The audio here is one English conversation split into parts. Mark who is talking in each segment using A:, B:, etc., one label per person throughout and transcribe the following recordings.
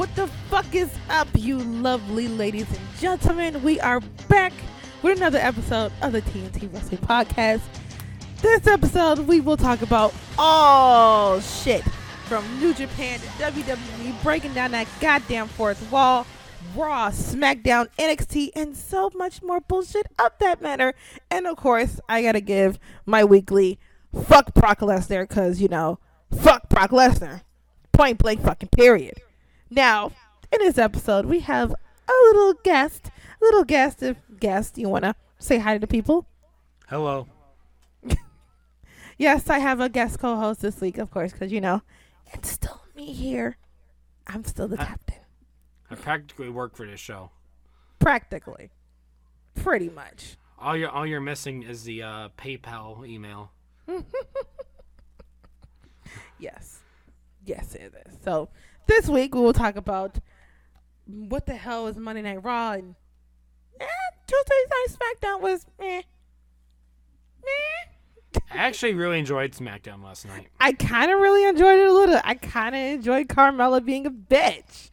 A: What the fuck is up, you lovely ladies and gentlemen? We are back with another episode of the TNT Wrestling Podcast. This episode, we will talk about all shit from New Japan to WWE, breaking down that goddamn fourth wall, Raw, SmackDown, NXT, and so much more bullshit up that matter. And of course, I gotta give my weekly fuck Brock Lesnar because, you know, fuck Brock Lesnar. Point blank fucking period. Now, in this episode, we have a little guest, a little guest. If guest, you want to say hi to the people?
B: Hello.
A: Yes, I have a guest co-host this week, of course, because you know it's still me here. I'm still the
B: I-
A: captain,
B: I practically work for this show.
A: practically, pretty much.
B: All you're all you're missing is the uh, PayPal email.
A: Yes, yes, it is. So this week we will talk about what the hell is Monday Night Raw and eh, Tuesday Night SmackDown was eh, meh.
B: I actually really enjoyed SmackDown last night.
A: I kind of really enjoyed it a little. I kind of enjoyed Carmella being a bitch.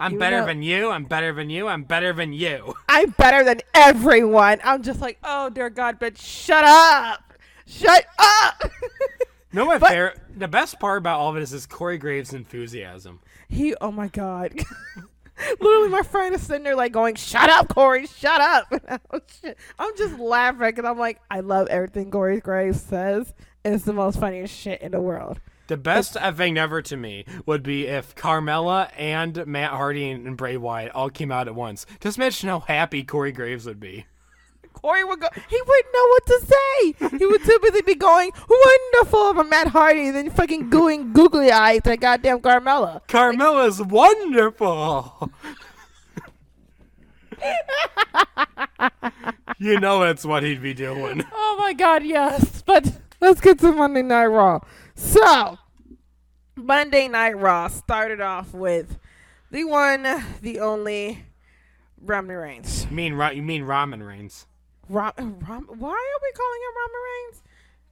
B: I'm
A: You
B: better
A: know-
B: than you. I'm better than you. I'm better than you.
A: I'm better than everyone. I'm just like, oh dear God, bitch, shut up, shut up.
B: No, my
A: But-
B: favorite. The best part about all of it is this Corey Graves enthusiasm.
A: he, oh my God. Literally, my friend is sitting there like going, "Shut up, Corey! Shut up!" I'm just- I'm just laughing, and I'm like, "I love everything Corey Graves says. It's the most funniest shit in the world."
B: The best uh, thing ever to me would be if Carmella and Matt Hardy and Bray Wyatt all came out at once. Just imagine how happy Corey Graves would be.
A: Corey would go. He wouldn't know what to say. He would too busy be going wonderful for Matt Hardy, and then fucking gooing googly eyes at goddamn Carmella.
B: Carmella's wonderful. you know it's what he'd be doing.
A: Oh my god, yes. But let's get to Monday Night Raw. So, Monday Night Raw started off with the one, the only Roman Reigns.
B: You mean Ra- you mean Ramen Reigns?
A: Rom, Rom, why are we calling him Roman Reigns?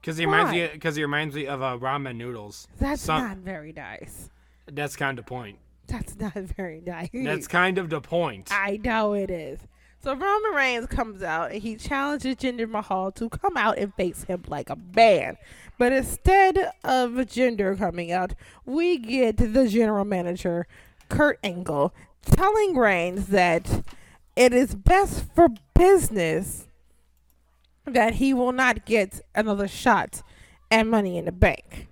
B: Because he reminds me because he reminds me of uh, ramen noodles.
A: That's
B: Some-
A: not very nice.
B: That's kind of the point.
A: That's not very nice.
B: That's kind of the point.
A: I know it is. So Roman Reigns comes out and he challenges Jinder Mahal to come out and face him like a man. But instead of Jinder coming out, we get the general manager, Kurt Angle, telling Reigns that it is best for business that he will not get another shot at Money in the Bank.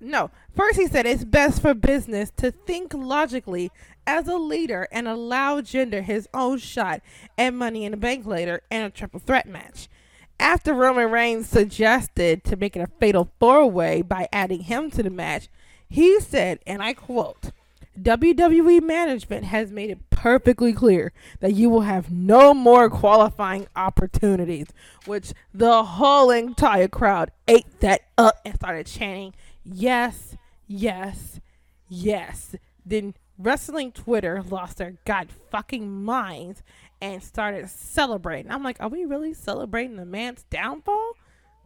A: No, first he said it's best for business to think logically as a leader and allow Jinder his own shot at Money in the Bank later in a triple threat match. After Roman Reigns suggested to make it a fatal four way by adding him to the match, he said, and I quote, WWE management has made it perfectly clear that you will have no more qualifying opportunities, which the whole entire crowd ate that up and started chanting, yes, yes, yes. Then wrestling Twitter lost their god fucking minds and started celebrating. I'm like, are we really celebrating the man's downfall?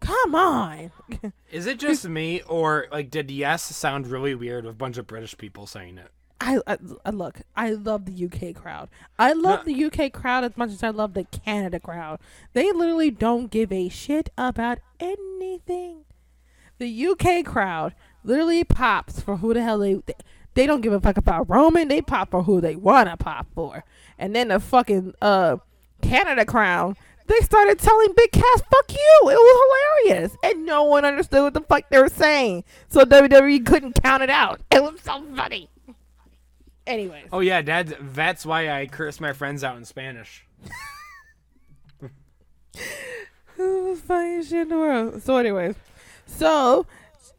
A: Come on.
B: Is it just me, or like did yes sound really weird with a bunch of British people saying it?
A: I, I, I look. I love the UK crowd. I love the UK crowd as much as I love the Canada crowd. They literally don't give a shit about anything. The UK crowd literally pops for who the hell they. They, they don't give a fuck about Roman. They pop for who they wanna pop for. And then the fucking uh Canada crowd. They started telling Big Cass, "Fuck you!" It was hilarious, and no one understood what the fuck they were saying. So WWE couldn't count it out. It was so funny. Anyways,
B: Oh yeah, that's that's why I curse my friends out in Spanish.
A: This is the funniest shit in the world. So, anyways, so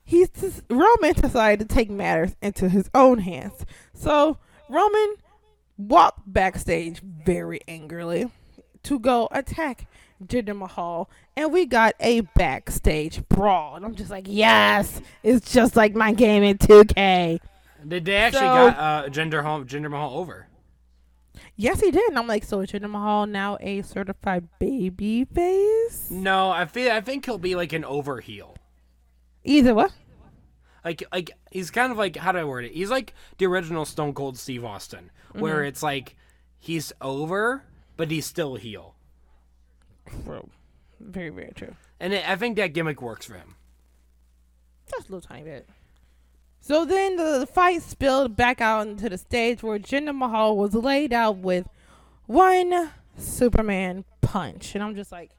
A: he's just, Roman decided to take matters into his own hands. So Roman walked backstage very angrily to go attack Jinder Mahal, and we got a backstage brawl. And I'm just like, yes, it's just like my game in 2K.
B: Did they actually
A: So-
B: got uh, Jinder Mahal, Jinder Mahal over?
A: Yes, he did. And I'm like, so is Jinder Mahal now a certified baby face?
B: No, I feel I think he'll be like an over heel.
A: Either what?
B: Like like he's kind of like how do I word it? He's like the original Stone Cold Steve Austin, where
A: Mm-hmm.
B: it's like he's over, but he's still a heel,
A: True. Very, very true.
B: and it, I think that gimmick works for him.
A: Just a little tiny bit. So then the, fight spilled back out into the stage where Jinder Mahal was laid out with one Superman punch. And I'm just like,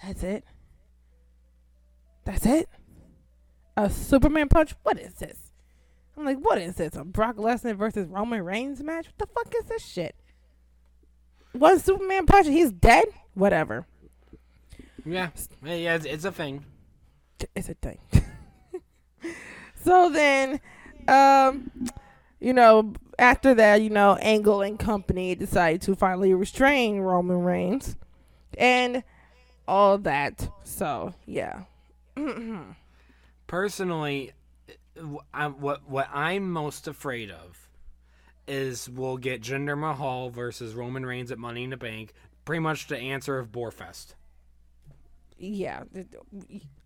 A: that's it? That's it? A Superman punch? What is this? I'm like, what is this? A Brock Lesnar versus Roman Reigns match? What the fuck is this shit? One Superman punch and he's dead? Whatever.
B: Yeah, yeah, it's, it's a thing.
A: it's a thing. so then, um, you know, after that, you know, Angle and company decided to finally restrain Roman Reigns and all that. So yeah,
B: Personally, I, what what I'm most afraid of is we'll get Jinder Mahal versus Roman Reigns at Money in the Bank. Pretty much the answer of Borefest.
A: yeah.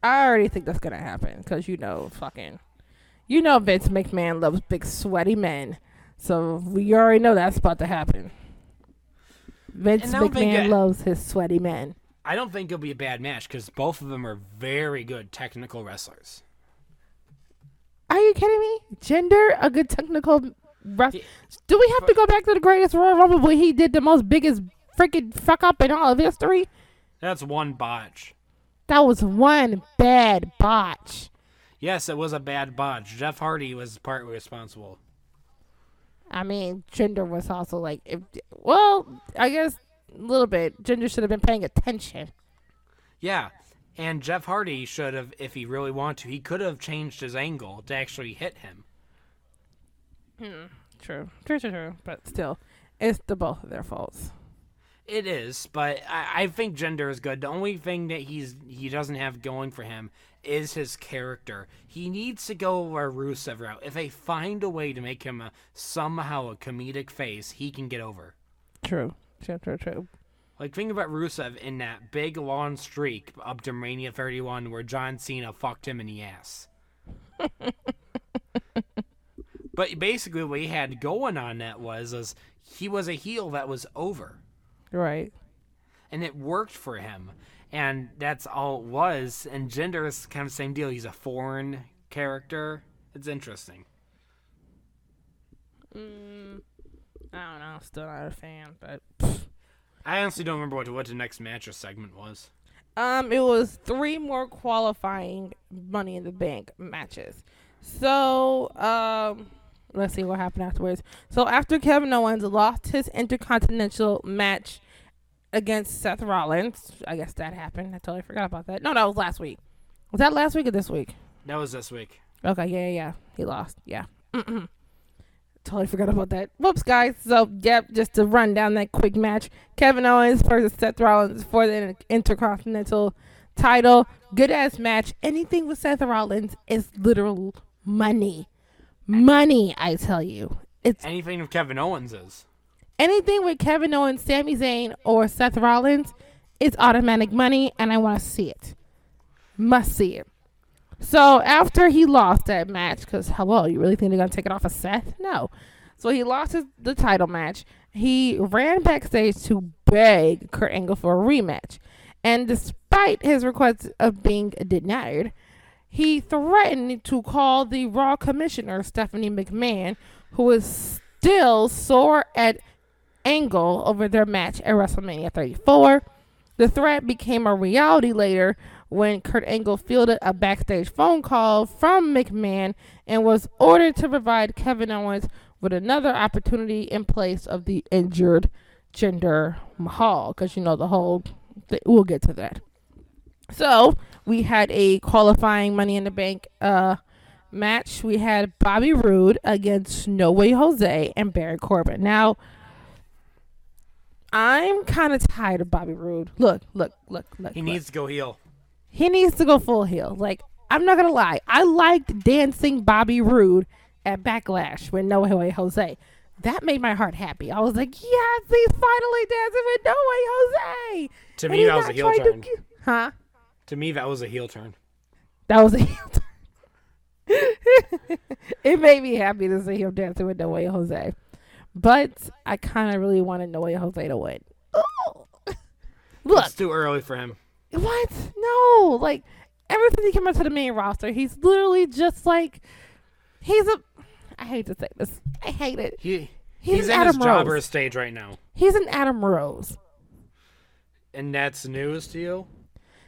A: I already think that's gonna happen because you know, fucking, you know, Vince McMahon loves big sweaty men, so we already know that's about to happen. Vince
B: And I don't think
A: McMahon
B: it-
A: loves his sweaty men.
B: I don't think it'll be a bad match because both of them are very good technical wrestlers.
A: Are you kidding me? Jinder, a good technical. Ref-
B: Yeah.
A: Do we have to go back to the greatest Royal Rumble where he did the most biggest freaking fuck up in all of history?
B: That's one botch.
A: That was one bad botch.
B: Yes, it was a bad botch. Jeff Hardy was partly responsible.
A: I mean, Jinder was also like, if, well, I guess a little bit. Jinder should have been paying attention.
B: Yeah, and Jeff Hardy should have, if he really wanted to, he could have changed his angle to actually hit him.
A: Hmm, true, true, true, true. But still, it's the both of their faults.
B: It is, but I, I think Jinder is good. The only thing that he's he doesn't have going for him is his character. He needs to go a Rusev route. If they find a way to make him a somehow a comedic face, he can get over.
A: True, true, true, true.
B: Like think about Rusev in that big long streak up to Mania 31 where John Cena fucked him in the ass. but basically what he had going on that was, was he was a heel that was over.
A: Right.
B: and it worked for him. And that's all it was. And Jinder is kind of the same deal. He's a foreign character. It's interesting.
A: Mm, I don't know. Still not a fan, but
B: I honestly don't remember what what the next match or segment was.
A: Um, it was three more qualifying Money in the Bank matches. So, um, let's see what happened afterwards. So after Kevin Owens lost his Intercontinental match against Seth Rollins, I guess that happened. I totally forgot about that. No, that was last week. Was that last week or this week?
B: That was this week.
A: Okay, yeah, yeah, yeah. He lost. Yeah. Mm-mm. Totally forgot about that. Whoops, guys. So, yep, just to run down that quick match Kevin Owens versus Seth Rollins for the Intercontinental title. Good ass match. Anything with Seth Rollins is literal money. Money, I tell you. It's
B: Anything of Kevin Owens is.
A: Anything with Kevin Owens, Sami Zayn, or Seth Rollins is automatic money, and I want to see it. Must see it. So after he lost that match, because hello, you really think they're gonna take it off of Seth? No. So he lost his, the title match. He ran backstage to beg Kurt Angle for a rematch, and despite his request of being denied, he threatened to call the Raw commissioner Stephanie McMahon, who is still sore at Angle over their match at WrestleMania 34. The threat became a reality later when Kurt Angle fielded a backstage phone call from McMahon and was ordered to provide Kevin Owens with another opportunity in place of the injured Jinder Mahal. Because you know the whole. Th- we'll get to that. So we had a qualifying Money in the Bank uh, match. We had Bobby Roode against No Way Jose and Baron Corbin. Now, I'm kind of tired of Bobby Roode. Look, look, look, look.
B: He
A: look.
B: needs to go heel.
A: He needs to go full heel. Like I'm not gonna lie, I liked dancing Bobby Roode at Backlash with No Way Jose. That made my heart happy. I was like, yes, he's finally dancing with No Way Jose.
B: To
A: And
B: me, that was a heel
A: trying to
B: turn.
A: huh?
B: To me, that was a heel turn.
A: That was a heel turn. it made me happy to see him dancing with No Way Jose. But I kind of really wanted Noe Jose to win. Oh. Look,
B: It's too early for him.
A: what? No, like ever since he came up to the main roster, he's literally just like he's a. I hate to say this. I hate it.
B: He
A: He's,
B: he's,
A: an
B: in
A: Adam
B: his jobber
A: Rose.
B: stage right now,
A: He's an Adam Rose.
B: and that's news to you.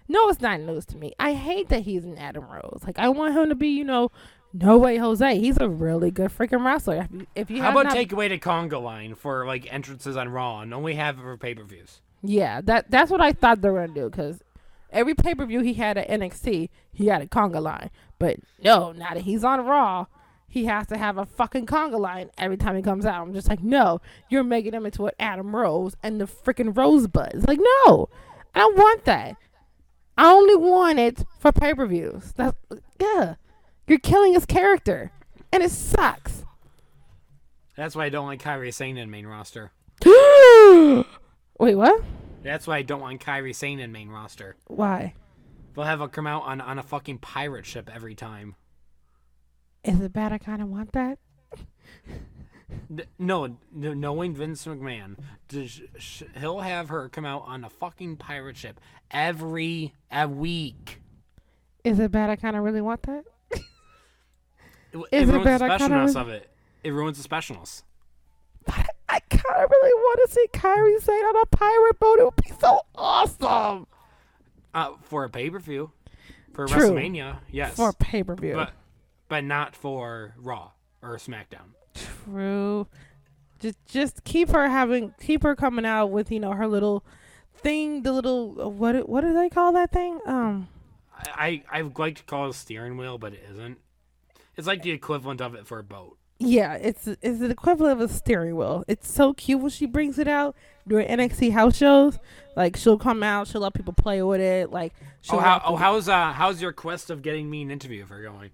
A: No, it's not news to me. I hate that he's an Adam Rose. Like I want him to be, you know, no way Jose. He's a really good freaking wrestler. If you, if you
B: How about
A: not-
B: take away the conga line for like entrances on Raw and only have it for pay per views?
A: Yeah, that that's what I thought they were gonna do because every pay per view he had at NXT, he had a conga line. But no, now that he's on Raw, he has to have a fucking conga line every time he comes out. I'm just like, no, you're making him into an Adam Rose and the freaking Rosebuds. Like, no, I don't want that. I only want it for pay per views. That's yeah, you're killing his character, and it sucks.
B: That's why I don't like Kairi Sane in main roster.
A: Wait, what?
B: That's why I don't want Kairi Sane in main roster.
A: Why?
B: They'll have her come out on, on a fucking pirate ship every time.
A: Is it bad? I kind of want that.
B: No, knowing Vince McMahon, d- sh- sh- he'll have her come out on a fucking pirate ship every a week.
A: Is it bad? I kind of really want that.
B: It, w-
A: Is
B: it
A: it
B: ruins
A: bad?
B: the
A: I kinda
B: specialness of it. It ruins the specialness.
A: But I kind of really want to see Kairi Sane on a pirate boat. It would be so awesome
B: Uh, for a pay per view, for
A: True.
B: WrestleMania, yes,
A: for pay per view.
B: but but not for Raw or SmackDown.
A: True. Just just keep her having keep her coming out with you know her little thing, the little uh, what what do they call that thing? Um,
B: I I would like to call it a steering wheel, but it isn't. It's like the equivalent of it for a boat.
A: yeah, it's it's the equivalent of a steering wheel. It's so cute when she brings it out during NXT house shows. Like she'll come out, she'll let people play with it. Like she'll
B: Oh, how, oh, how's uh how's your quest of getting me an interview for going?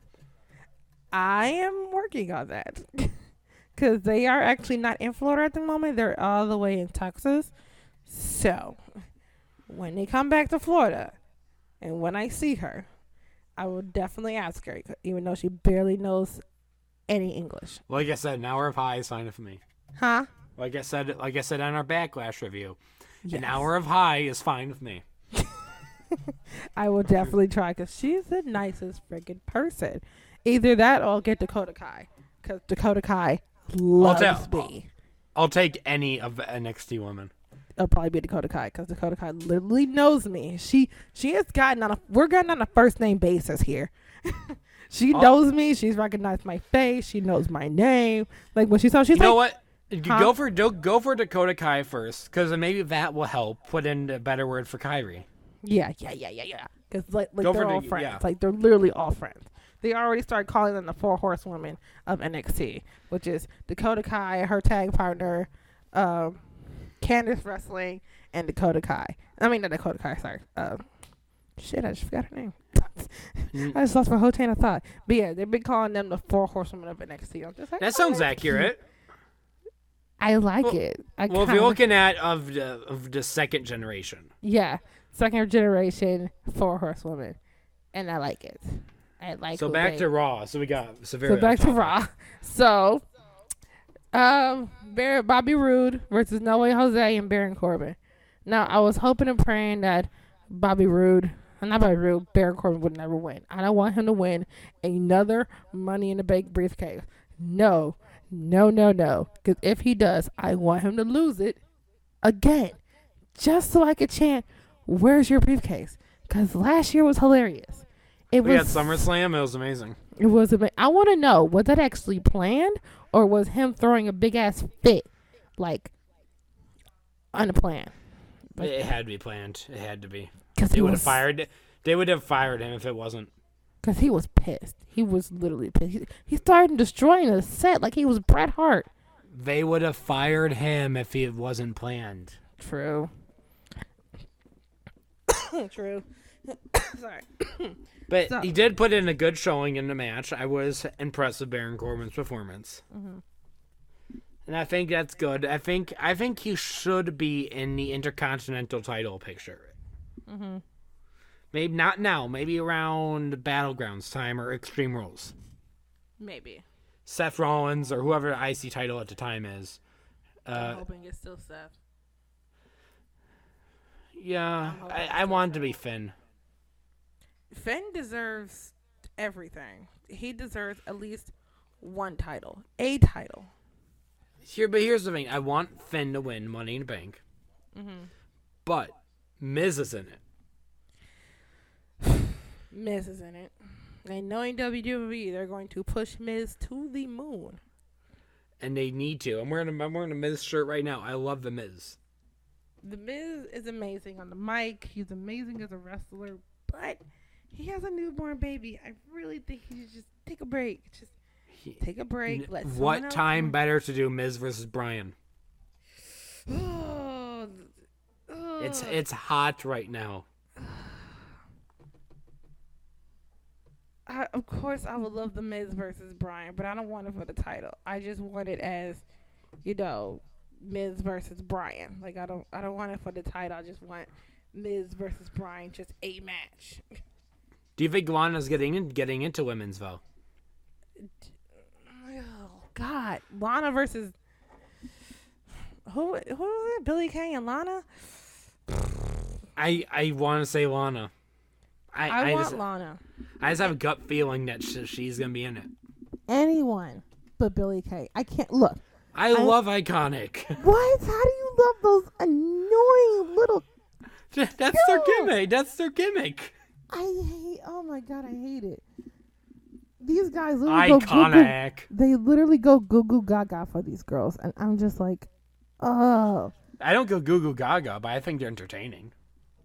A: I am working on that because they are actually not in Florida at the moment. They're all the way in Texas. So when they come back to Florida, and when I see her, I will definitely ask her, even though she barely knows any English.
B: Like I said, an hour of high is fine for me.
A: Huh?
B: Like I said, like I said on our backlash review,
A: Yes.
B: an hour of high is fine with me.
A: I will definitely try because she's the nicest freaking person. Either that or I'll get Dakota Kai because Dakota Kai loves
B: tell-
A: me.
B: I'll take any of the NXT women.
A: It'll probably be Dakota Kai because Dakota Kai literally knows me. She she has gotten on a we're gotten on a first name basis here. she
B: Oh.
A: knows me. She's recognized my face. She knows my name. Like when she saw, she's
B: you know
A: like,
B: what?
A: Huh?
B: Go for go for Dakota Kai first, because maybe that will help put in a better word for Kairi.
A: yeah, yeah, yeah, yeah, yeah. Because like, like
B: Go
A: they're all
B: the-
A: friends.
B: yeah.
A: Like they're literally all friends. They already started calling them the four horsewomen of NXT, which is Dakota Kai, her tag partner, um, Candice Wrestling, and Dakota Kai. I mean, not Dakota Kai. Sorry. Um, shit, I just forgot her name.
B: Mm.
A: I just lost my whole train of thought. But yeah, they've been calling them the four horsewomen of NXT. I'm just like,
B: That sounds
A: oh,
B: accurate.
A: I like
B: Well-
A: it. I
B: Well, if you're looking at of the of the second generation,
A: yeah, second generation four horsewomen, and I like it. I like.
B: It.
A: So
B: back
A: they-
B: to Raw. So we got severe.
A: so back to Raw. So, um, Bar- Bobby Roode versus No Way Jose and Baron Corbin. Now, I was hoping and praying that Bobby Roode, not Bobby Roode, Baron Corbin would never win. I don't want him to win another Money in the Bank briefcase. No, no, no, no. Because if he does, I want him to lose it again, just so I could chant, "Where's your briefcase?" Because last year was hilarious. It
B: We
A: was
B: had SummerSlam. It was amazing.
A: it was amazing. I want to know was that actually planned or was him throwing a big ass fit like unplanned? Like-
B: It had to be planned. It had to be.
A: Because
B: They
A: he
B: would have fired. They would have fired him if it wasn't.
A: because he was pissed. He was literally pissed. He, he started destroying the set like he was Bret Hart.
B: They would have fired him if it wasn't planned.
A: True. True. Sorry.
B: But
A: So-
B: he did put in a good showing in the match. I was impressed with Baron Corbin's performance,
A: Mm-hmm.
B: and I think that's good. I think I think he should be in the Intercontinental title picture.
A: Mm-hmm.
B: Maybe not now. Maybe around Battlegrounds time or Extreme Rules.
A: Maybe.
B: Seth Rollins or whoever the IC title at the time is.
A: I'm
B: Uh,
A: hoping it's still Seth.
B: yeah, I, I want to be Finn.
A: Finn deserves everything. He deserves at least one title, a title.
B: Here, but here's the thing: I want Finn to win Money in the Bank,
A: Mm-hmm.
B: but Miz is in it.
A: Miz is in it. And knowing WWE, they're going to push Miz to the moon.
B: and they need to. I'm wearing a, I'm wearing a Miz shirt right now. I love the Miz.
A: The Miz is amazing on the mic. He's amazing as a wrestler, but he has a newborn baby. I really think he should just take a break. Just
B: He-
A: take a break. Let
B: what time
A: win.
B: better to do Miz versus Bryan?
A: Oh,
B: It's it's hot right now.
A: I, of course, I would love the Miz versus Bryan, but I don't want it for the title. I just want it as, you know, Miz versus Bryan. Like I don't, I don't want it for the title. I just want Miz versus Bryan, just a match.
B: Do you think Lana's getting in, getting into women's though?
A: Oh God, Lana versus who? Who is it? Billie Kay and Lana.
B: I I want to say Lana. I
A: I,
B: I,
A: want
B: just
A: Lana.
B: I just have a gut feeling that sh- she's gonna be in it.
A: Anyone but Billie Kay. I can't look.
B: I, love iconic.
A: What? How do you love those annoying little?
B: That's their gimmick. That's their gimmick.
A: I hate. Oh my God, I hate it. These guys literally go goo goo.
B: Iconic.
A: They literally go goo goo gaga for these girls, and I'm just like, oh.
B: I don't go goo goo gaga, but I think they're entertaining.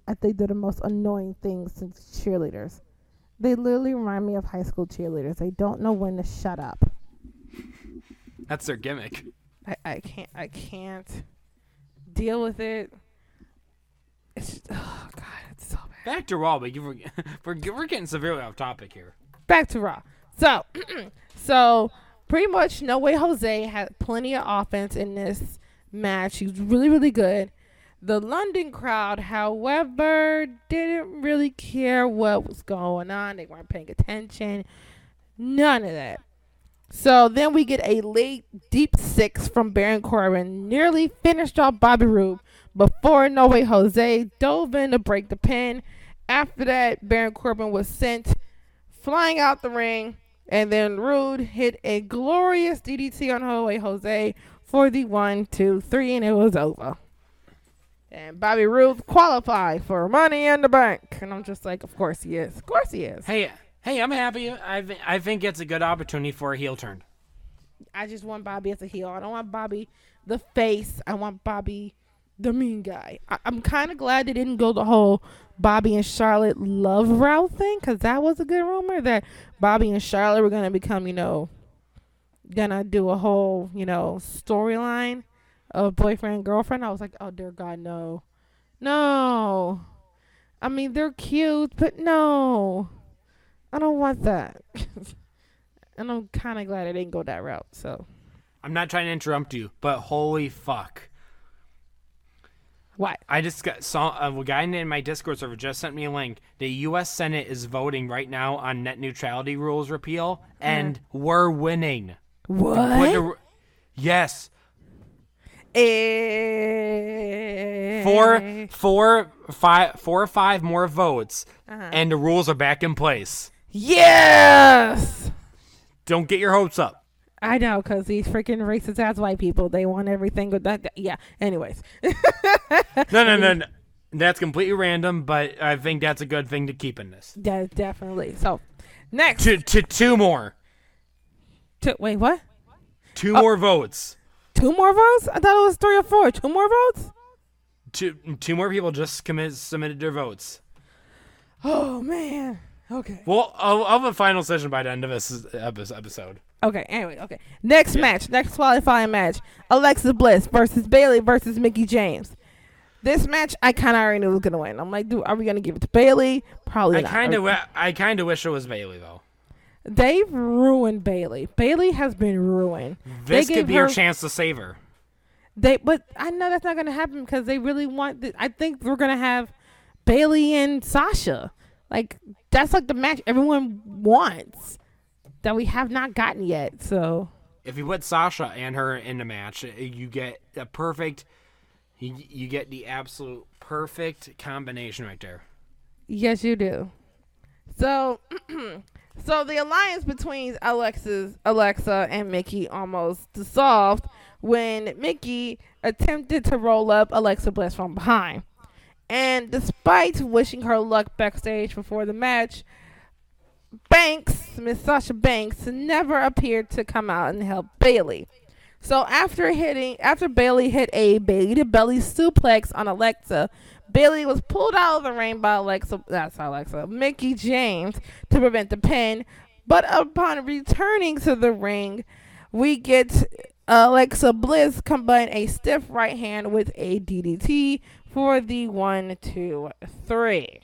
A: I think they're the most annoying things since cheerleaders. They literally remind me of high school cheerleaders. They don't know when to shut up.
B: That's their gimmick.
A: I, I can't I can't deal with it. It's just, oh god, it's so bad.
B: Back to Raw, but you were, we're we're getting severely off topic here.
A: Back to Raw. So so pretty much No Way Jose had plenty of offense in this match. He was really, really good. The London crowd, however, didn't really care what was going on. They weren't paying attention. None of that. So then we get a late deep six from Baron Corbin, nearly finished off Bobby Roode before No Way Jose dove in to break the pin. After that, Baron Corbin was sent flying out the ring, and then Roode hit a glorious DDT on No Way Jose for the one, two, three, and it was over. And Bobby Roode qualified for Money in the Bank, and I'm just like, of course he is, of course he is.
B: Hey, hey, I'm happy. I th- I think it's a good opportunity for a heel turn.
A: I just want Bobby as a heel. I don't want Bobby the face. I want Bobby the mean guy. I- I'm kind of glad they didn't go the whole Bobby and Charlotte love route thing because that was a good rumor that Bobby and Charlotte were gonna become, you know, gonna do a whole, you know, storyline of boyfriend girlfriend. I was like, oh dear God, no, no. I mean, they're cute, but no, I don't want that. and I'm kind of glad I didn't go that route. So
B: I'm not trying to interrupt you, but holy fuck.
A: What?
B: I just got saw a guy in my Discord server just sent me a link. The U.S. Senate is voting right now on net neutrality rules repeal, and we're winning. The- yes,
A: Eh.
B: four, four, five, four or five more votes,
A: Uh-huh.
B: and the rules are back in place.
A: Yes.
B: Don't get your hopes up.
A: I know, cause these freaking racist ass white people, they want everything with that. Yeah. Anyways,
B: No, no, no, no. That's completely random, but I think that's a good thing to keep in this.
A: de- definitely. So, next,
B: To, to two more,
A: to, wait, what?
B: two oh. more votes.
A: Two more votes? I thought it was three or four. Two more votes?
B: Two, two more people just commit, submitted their votes.
A: Oh man. Okay.
B: Well, I'll, I'll have a final session by the end of this episode.
A: Okay. Anyway. Okay. Next match. Next qualifying match. Alexa Bliss versus Bayley versus Mickie James. This match, I kind of already knew was gonna win. I'm like, dude, are we gonna give it to Bayley? Probably
B: I
A: not.
B: kind of, I kind of wish it was Bayley though.
A: They've ruined Bayley. Bayley has been ruined.
B: This
A: they
B: could be
A: her,
B: your chance to save her.
A: They, but I know that's not gonna happen because they really want. The, I think we're gonna have Bayley and Sasha. Like that's like the match everyone wants. That we have not gotten yet. So
B: If you put Sasha and her in the match, uh, you get a perfect. You, you get the absolute perfect combination right there.
A: yes, you do. So, so the alliance between Alexa's Alexa and Mickie almost dissolved when Mickie attempted to roll up Alexa Bliss from behind. And despite wishing her luck backstage before the match, Banks, Miss Sasha Banks, never appeared to come out and help Bayley. So after hitting, after Bayley hit a Bayley to belly suplex on Alexa, Bayley was pulled out of the ring by Alexa. That's Alexa, Mickie James to prevent the pin. But upon returning to the ring, we get Alexa Bliss combine a stiff right hand with a DDT for the one, two, three.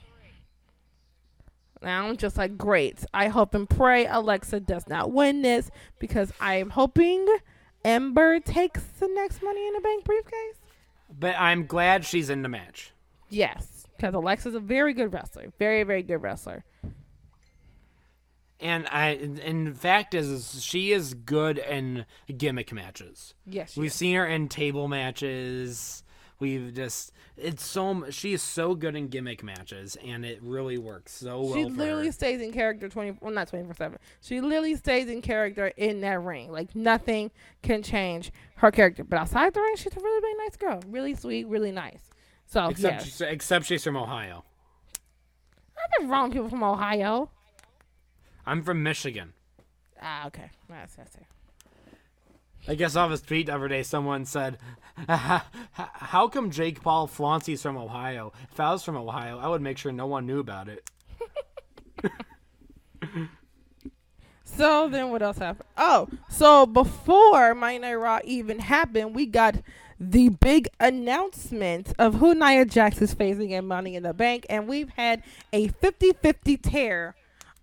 A: Now I'm just like, great. I hope and pray Alexa does not win this because I am hoping Ember takes the next Money in the Bank briefcase.
B: But I'm glad she's in the match.
A: Yes, because Alexa's a very good wrestler. Very, very good wrestler.
B: And I, in fact is, she is good in gimmick matches.
A: Yes,
B: We've
A: is.
B: seen her in table matches. We've just it's so she is so good in gimmick matches, and it really works so well.
A: She literally stays in character twenty. Well, not twenty four seven. She literally stays in character in that ring. Like nothing can change her character. But outside the ring, she's a really, really nice girl. Really sweet. Really nice. So
B: except
A: yes,
B: she's, except she's from Ohio.
A: nothing wrong people from Ohio.
B: I'm from Michigan.
A: Ah, okay. That's that's it.
B: I guess off his tweet the other day, someone said, "How come Jake Paul flaunts he's from Ohio? If I was from Ohio, I would make sure no one knew about it."
A: So then what else happened? Oh, so before Monday Night Raw even happened, we got the big announcement of who Nia Jax is facing in Money in the Bank, and we've had a 50-50 tear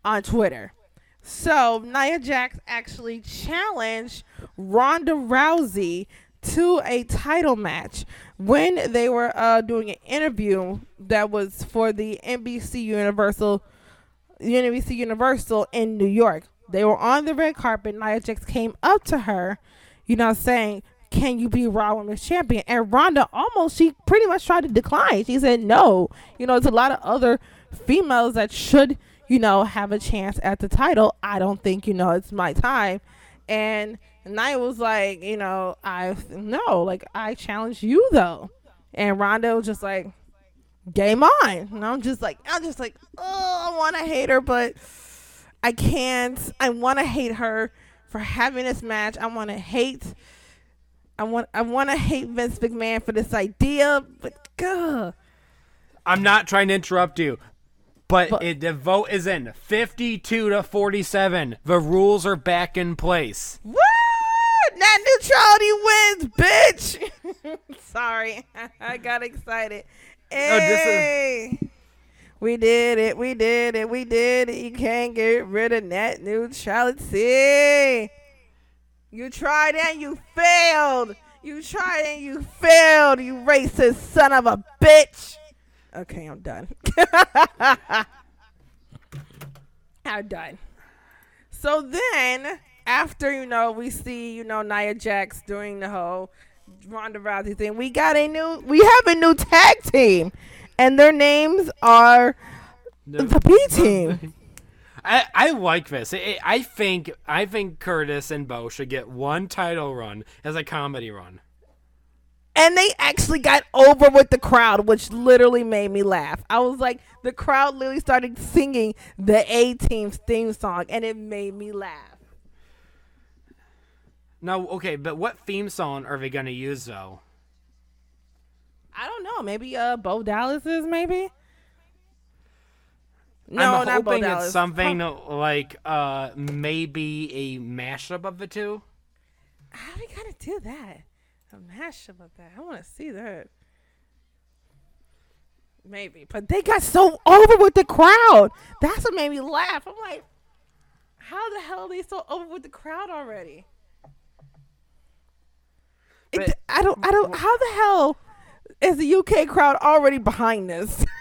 A: on Twitter. So Nia Jax actually challenged Ronda Rousey to a title match when they were uh, doing an interview that was for the NBC Universal NBC Universal in New York. They were on the red carpet. Nia Jax came up to her, you know, saying, "Can you be Raw Women's Champion?" And Ronda almost, she pretty much tried to decline. She said, "No." You know, there's a lot of other females that should, you know, have a chance at the title. I don't think, you know, it's my time. And Nia was like, you know, I no, like I challenge you though. And Ronda was just like, game on. And I'm just like, I'm just like, oh, I want to hate her, but I can't. I want to hate her for having this match. I want to hate. I want. I want to hate Vince McMahon for this idea, but God,
B: I'm not trying to interrupt you, but,
A: But-
B: it, the vote is in 52 to 47. The rules are back in place.
A: what? Net neutrality wins, bitch. Sorry, I got excited.
B: this is-
A: Hey. We did it. We did it. We did it. You can't get rid of net neutrality. You tried and you failed. You tried and you failed. You racist son of a bitch. Okay, I'm done. I'm done. So then, after you know, we see you know Nia Jax doing the whole Ronda Rousey thing. We got a new. We have a new tag team, and their names are the B team.
B: I, I like this. I, I think I think Curtis and Bo should get one title run as a comedy run.
A: And they actually got over with the crowd, which literally made me laugh. I was like, the crowd literally started singing the A Team's theme song, and it made me laugh.
B: No, okay, but what theme song are they gonna use though?
A: I don't know. Maybe uh, Bo Dallas is maybe. No,
B: I'm
A: not Bo
B: hoping
A: Dallas.
B: it's something like uh maybe a mashup of the two.
A: How do we gotta do that? A mashup of that. I want to see that. Maybe, but they got so over with the crowd. That's what made me laugh. I'm like, how the hell are they so over with the crowd already? It, I don't. I don't. How the hell is the UK crowd already behind this?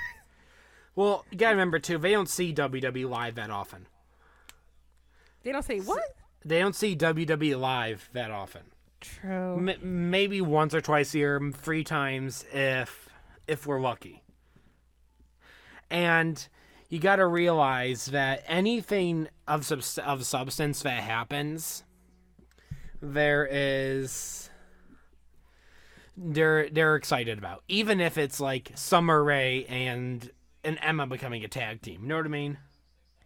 B: Well, you gotta remember too, they don't see WWE live that often.
A: They don't say what?
B: They don't see WWE live that often.
A: True.
B: M- maybe once or twice a year, three times if if we're lucky. And you got to realize that anything of subs- of substance that happens, there is they're they're excited about, even if it's like Summer Rae and and Emma becoming a tag team. You know what I mean?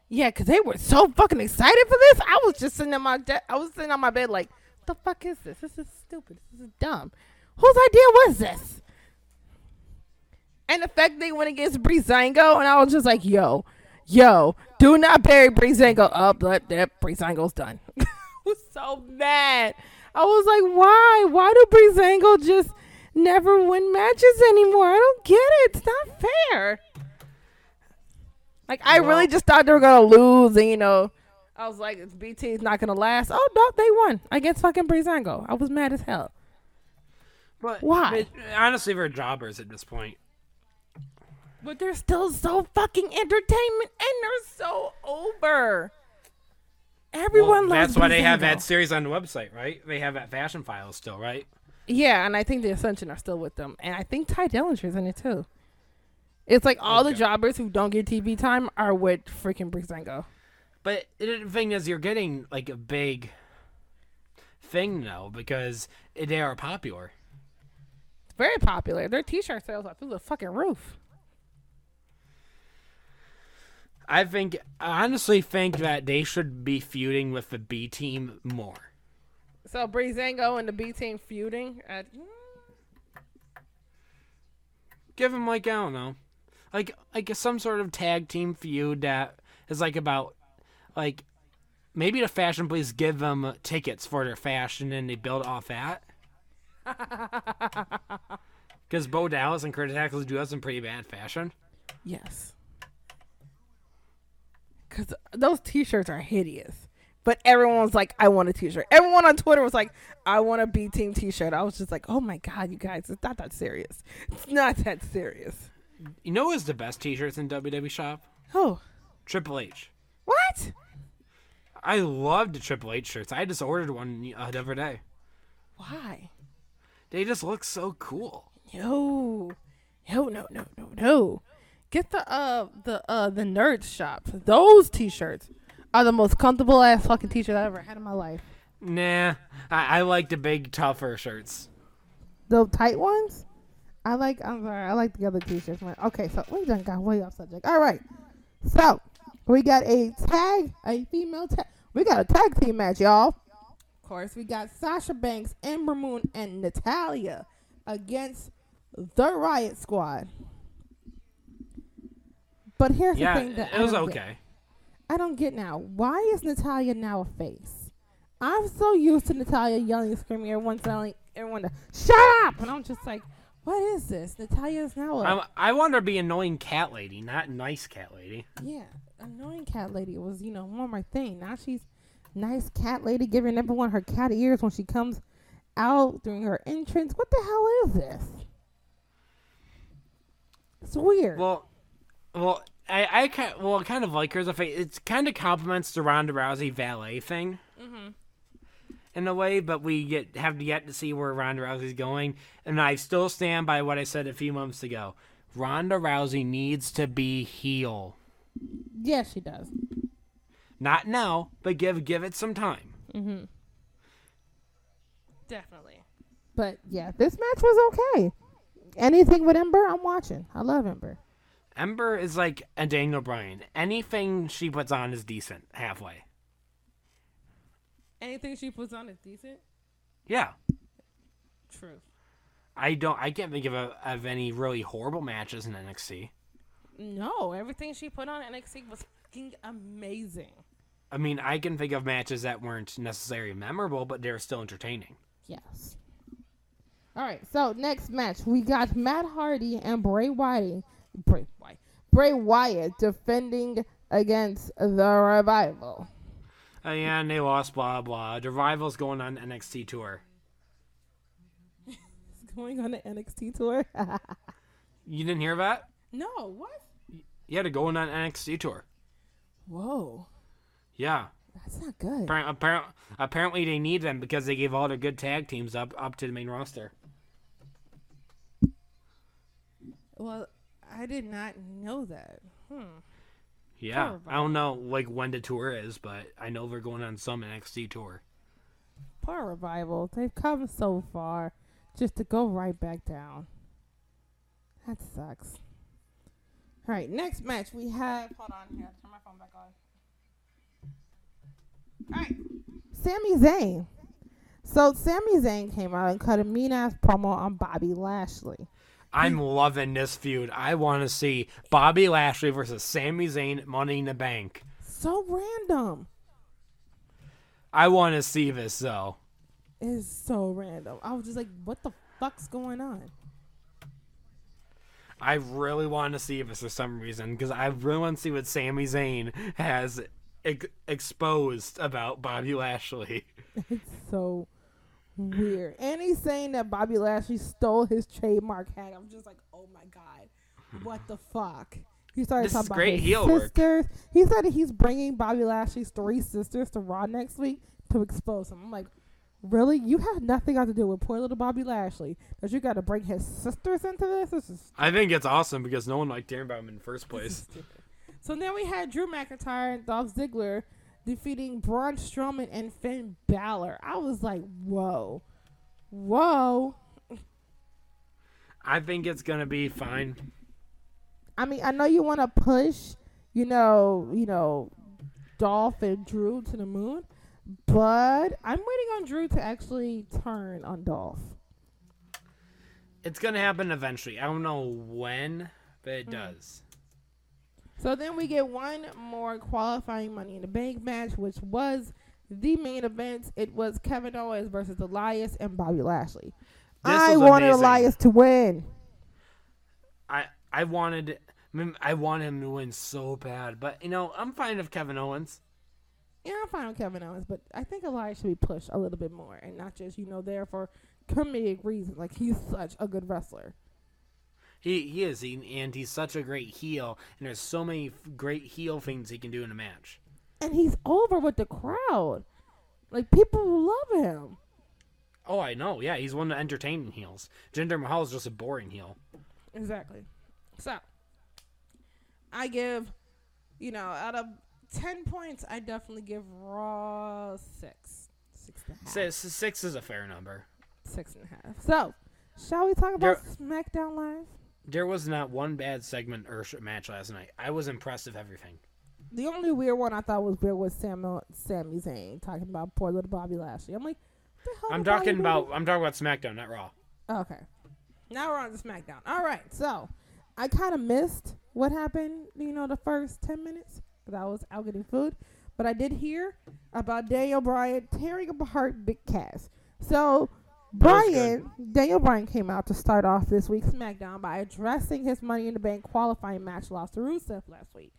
A: Yeah, because they were so fucking excited for this. I was just sitting in my de- I was sitting on my bed like, the fuck is this? This is stupid. This is dumb. Whose idea was this? And the fact they went against Breezango, and I was just like, yo, yo, do not bury Breezango up. But that Breezango's done. I was so mad. I was like, why? Why do Breezango just never win matches anymore? I don't get it. It's not fair. Like I really just thought they were gonna lose, and you know, I was like, it's BT's not gonna last. Oh no, they won against fucking Breezango. I was mad as hell.
B: But
A: Why?
B: but honestly, we're jobbers at this point.
A: But they're still so fucking entertainment, and they're so over. Everyone
B: Well,
A: loves
B: that's why they have that series on the website, right? They have that fashion file still, right?
A: Yeah, and I think the Ascension are still with them, and I think Tye Dillinger's in it too. It's like all the jobbers who don't get TV time are with freaking Breezango.
B: But the thing is, you're getting like a big thing now because they are popular.
A: It's very popular. Their T-shirt sales are through the fucking roof.
B: I think, I honestly think that they should be feuding with the B team more.
A: So Breezango and the B team feuding. At, hmm?
B: Give them like I don't know, like like some sort of tag team feud that is like about like maybe the fashion police give them tickets for their fashion and they build off that. Because Bo Dallas and Curtis Axel do have some pretty bad fashion.
A: yes. Because those T-shirts are hideous. But everyone was like, I want a T-shirt. Everyone on Twitter was like, I want a B team T-shirt. I was just like, oh my god, you guys, it's not that serious. It's not that serious.
B: You know who's the best T-shirts in WWE shop?
A: Oh,
B: Triple H.
A: what?
B: I love the Triple H shirts. I just ordered one uh, the other day.
A: Why?
B: They just look so cool.
A: No, no, no, no, no, no. Get the uh the uh the nerd shop. Those T-shirts are the most comfortable ass fucking T-shirt I ever had in my life.
B: Nah, I, I like the big tougher shirts.
A: The tight ones. I like. I'm sorry. I like the other T-shirts. Okay, so we done got way off subject. All right. So we got a tag, a female tag. We got a tag team match, y'all. Of course, we got Sasha Banks, Ember Moon, and Natalya against the Riot Squad. But here's
B: Yeah,
A: the thing that
B: it
A: I
B: was
A: don't get.
B: okay.
A: I don't get now. Why is Natalya now a face? I'm so used to Natalya yelling and screaming, everyone telling everyone to shut up, and I'm just like, what is this? Natalya is now a
B: I'm, I want her to be annoying cat lady, not nice cat lady.
A: yeah annoying cat lady was you know more my thing. Now she's nice cat lady giving everyone her cat ears when she comes out during her entrance. What the hell is this? It's weird.
B: Well, well, I, I kind, well, I kind of like her as a face. It kind of complements the Ronda Rousey valet thing. Mm-hmm. In a way, but we get have yet to see where Ronda Rousey's going, and I still stand by what I said a few months ago. Ronda Rousey needs to be heel,
A: yes, she does.
B: not now, but give give it some time.
A: Mm-hmm. Definitely. But yeah, this match was okay. Anything with Ember, I'm watching. I love Ember.
B: Ember is like a Daniel Bryan. Anything she puts on is decent halfway.
A: Anything she puts on is decent.
B: Yeah,
A: True.
B: I don't. I can't think of, a, of any really horrible matches in NXT.
A: No, everything she put on NXT was fucking amazing.
B: I mean, I can think of matches that weren't necessarily memorable, but they were still entertaining.
A: Yes. All right. So next match, we got Matt Hardy and Bray Wyatt. Bray Wyatt. Bray Wyatt defending against the Revival.
B: Uh, yeah, and they lost, blah, blah. The Revival's going on NXT tour.
A: Going on the NXT tour.
B: You didn't hear that?
A: No, what?
B: Yeah, they're going on an NXT tour.
A: Whoa.
B: Yeah.
A: That's not good.
B: Appar- appar- apparently, they need them because they gave all their good tag teams up up to the main roster.
A: Well, I did not know that. Hmm.
B: Yeah, I don't know like when the tour is, but I know they're going on some NXT tour.
A: Poor revival. They've come so far just to go right back down. That sucks. All right, next match we have. Hold on here. Turn my phone back on. All right, Sami Zayn. So Sami Zayn came out and cut a mean ass promo on Bobby Lashley.
B: I'm loving this feud. I want to see Bobby Lashley versus Sami Zayn Money in the Bank.
A: So random.
B: I want to see this though.
A: It's so random. I was just like, what the fuck's going on?
B: I really want to see this for some reason because I really want to see what Sami Zayn has ex- exposed about Bobby Lashley.
A: It's so weird. And he's saying that Bobby Lashley stole his trademark hat. I'm just like, oh my god, what the fuck? He started
B: This
A: talking about
B: great
A: his
B: heel work.
A: sisters. He said that he's bringing Bobby Lashley's three sisters to Raw next week to expose him. I'm like, really? You have nothing got to do with poor little Bobby Lashley. That you got to bring his sisters into this? This is
B: I think it's awesome because no one liked hearing about him in the first place.
A: So then we had Drew McIntyre and Dolph Ziggler defeating Braun Strowman and Finn Balor. I was like, whoa, whoa.
B: I think it's gonna be fine.
A: I mean, I know you want to push, you know, you know, Dolph and Drew to the moon, but I'm waiting on Drew to actually turn on Dolph.
B: It's gonna happen eventually. I don't know when, but it mm. does.
A: So then we get one more qualifying Money in the Bank match, which was the main event. It was Kevin Owens versus Elias and Bobby Lashley.
B: This
A: I wanted
B: amazing.
A: Elias to win.
B: I I wanted I mean, I want him to win so bad, but you know I'm fine with Kevin Owens.
A: Yeah, I'm fine with Kevin Owens, but I think Elias should be pushed a little bit more and not just, you know, there for comedic reasons. Like, he's such a good wrestler.
B: He he is, he, and he's such a great heel, and there's so many f- great heel things he can do in a match.
A: And he's over with the crowd. Like, people love him.
B: Oh, I know. Yeah, he's one of the entertaining heels. Jinder Mahal is just a boring heel.
A: Exactly. So, I give, you know, out of 10 points, I definitely give Raw 6. Six and a half.
B: Six, six is a fair number.
A: Six and a half. So, shall we talk about SmackDown Live?
B: There was not one bad segment or match last night. I was impressed with everything.
A: The only weird one I thought was weird was Samuel, Sami Zayn talking about poor little Bobby Lashley. I'm like, what the hell
B: I'm talking about I'm talking about SmackDown, not Raw.
A: Oh, okay. Now we're on to SmackDown. All right. So I kind of missed what happened, you know, the first 10 minutes because I was out getting food. But I did hear about Daniel Bryan tearing apart Big Cass. So Bryan, Daniel Bryan came out to start off this week's SmackDown by addressing his Money in the Bank qualifying match loss to Rusev last week.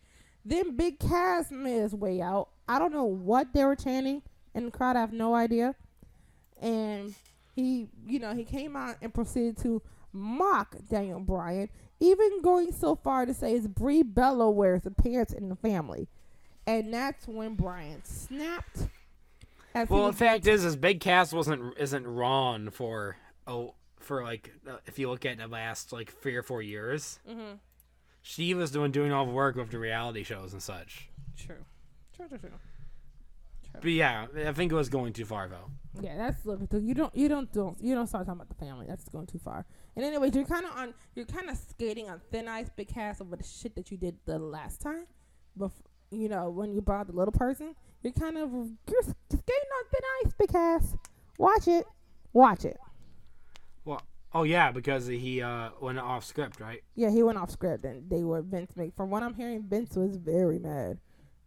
A: Then Big Cass made his way out. I don't know what they were chanting in the crowd. I have no idea. And he, you know, he came out and proceeded to mock Daniel Bryan, even going so far to say it's Brie Bella wears the pants in the family. And that's when Bryan snapped.
B: Well, the fact is, is Big Cass wasn't isn't wrong for oh for like uh, if you look at the last like three or four years,
A: Mhm.
B: she was doing doing all the work with the reality shows and such.
A: True. True, true, true.
B: But yeah, I think it was going too far though.
A: Yeah, that's little too. You don't, you don't, don't, you don't start talking about the family. That's going too far. And anyways, you're kind of on, you're kind of skating on thin ice, Big Cass over the shit that you did the last time. Bef- you know, when you brought the little person, you're kind of you're skating on thin ice, Big Cass. Watch it, watch it.
B: Well, oh yeah, because he uh went off script, right?
A: Yeah, he went off script, and they were Vince Mc. From what I'm hearing, Vince was very mad.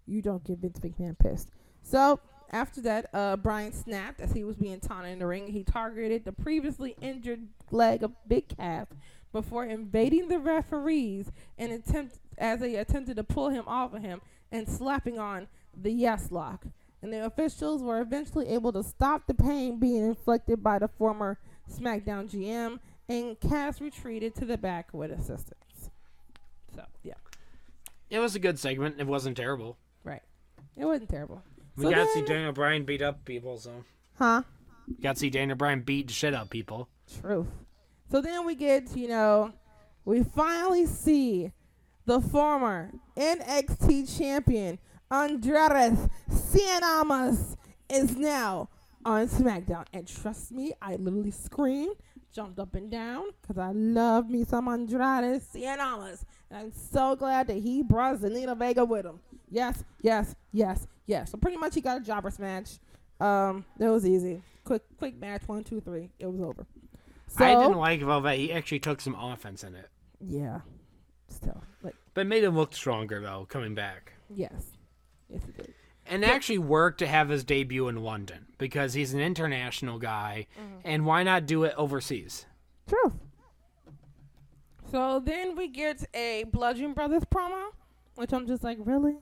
A: You don't get Vince McMahon pissed. So after that, uh, Bryan snapped as he was being taunted in the ring. He targeted the previously injured leg of Big Cass before invading the referees and attempt as they attempted to pull him off of him and slapping on the yes lock. And the officials were eventually able to stop the pain being inflicted by the former SmackDown GM, and Cass retreated to the back with assistance. So yeah,
B: It was a good segment. It wasn't terrible.
A: right. It wasn't terrible.
B: We
A: So
B: got to see
A: then-
B: Daniel Bryan beat up people, so
A: Huh?
B: got to see Daniel Bryan beat the shit up people.
A: Truth. So then we get, you know, we finally see the former NXT champion Andrade Cien is now on SmackDown. And trust me, I literally screamed, jumped up and down because I love me some Andrade Cien And I'm so glad that he brought Zelina Vega with him. Yes, yes, yes, yes. So pretty much he got a jobbers match. Um, that was easy. Quick, quick match. One, two, three. It was over. So
B: I didn't like Velvet. He actually took some offense in it,
A: yeah, still like
B: but it made him look stronger though, coming back.
A: yes, yes it did.
B: And it actually worked to have his debut in London because he's an international guy, and why not do it overseas?
A: True. So then we get a Bludgeon Brothers promo, which I'm just like, really,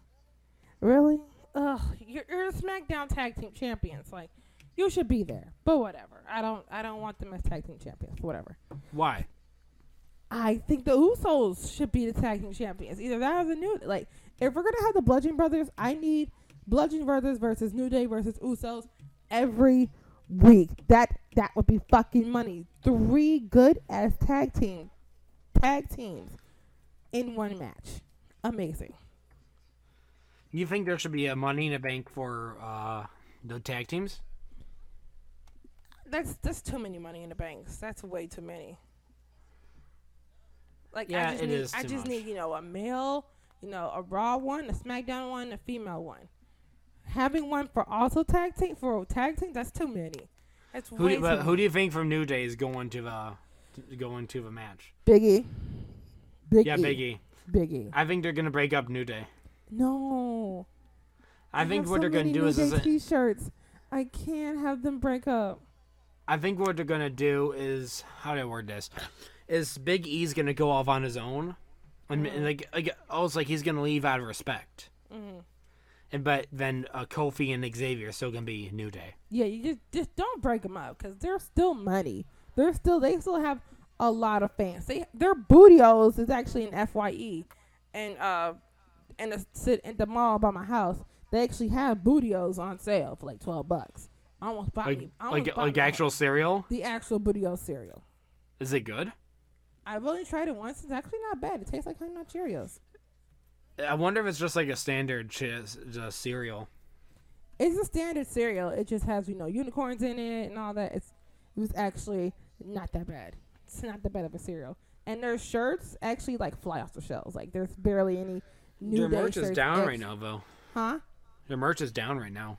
A: really? Ugh, you're, you're SmackDown Tag Team Champions. Like, you should be there. But whatever. I don't. I don't want them as Tag Team Champions. Whatever.
B: Why?
A: I think the Usos should be the tag team champions. Either that or the New. Like, if we're gonna have the Bludgeon Brothers, I need Bludgeon Brothers versus New Day versus Usos every week. That that would be fucking money. Three good ass tag team, tag teams, in one match. Amazing.
B: You think there should be a Money in the Bank for uh, the tag teams?
A: That's that's too many money in the banks. That's way too many. Like
B: Yeah,
A: I just
B: it
A: need,
B: is
A: I just
B: much.
A: need you know a male, you know a Raw one, a SmackDown one, a female one. Having one for also tag team for a tag team that's too many. That's
B: Who
A: way
B: do,
A: too
B: but who do you think from New Day is going to the going to the match?
A: Biggie. Biggie.
B: Yeah, Biggie.
A: Biggie.
B: I think they're gonna break up New Day.
A: No.
B: I think what
A: so
B: they're gonna do is, is
A: t-shirts. I can't have them break up.
B: I think what they're gonna do is how do I word this? Is Big E's gonna go off on his own, and, and like, like almost like he's gonna leave out of respect.
A: Mm-hmm.
B: And but then uh, Kofi and Xavier are still gonna be New Day.
A: Yeah, you just just don't break them up because they're still money. They're still they still have a lot of fans. They their Booty-O's is actually an Fye, and uh, in the sit in the mall by my house, they actually have Booty-O's on sale for like twelve bucks. I almost bought
B: Like
A: me, almost
B: like like actual cereal.
A: the actual Booty-O cereal.
B: Is it good?
A: I've only tried it once. It's actually not bad. It tastes like Honey Nut Cheerios.
B: I wonder if it's just like a standard ch- just cereal.
A: It's a standard cereal. It just has you know unicorns in it and all that. It's it was actually not that bad. It's not that bad of a cereal. And their shirts actually like fly off the shelves. Like there's barely any new
B: Their
A: Day
B: merch is down right now, though.
A: huh?
B: Their merch is down right now.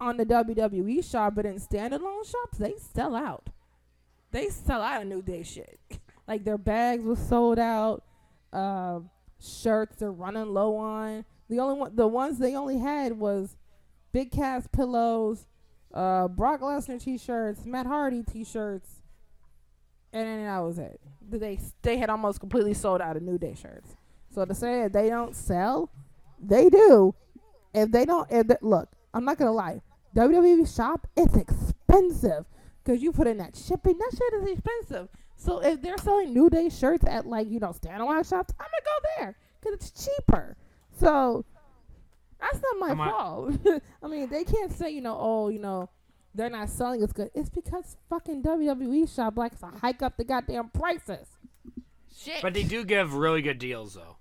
A: On the WWE shop, but in standalone shops, they sell out. They sell out of New Day shit. like their bags was sold out. Um, shirts they're running low on. The only one, the ones they only had was Big Cass pillows, uh, Brock Lesnar t-shirts, Matt Hardy t-shirts, and then that was it. They they had almost completely sold out of New Day shirts. So to say that they don't sell, they do. If they don't, if they, look, I'm not gonna lie. WWE shop it's expensive because you put in that shipping. That shit is expensive. So if they're selling New Day shirts at like you know standalone shops, I'm gonna go there because it's cheaper. So that's not my
B: Am
A: fault. I mean, they can't say you know, oh, you know, they're not selling as good. It's because fucking WWE shop likes to hike up the goddamn prices. Shit.
B: But they do give really good deals, though.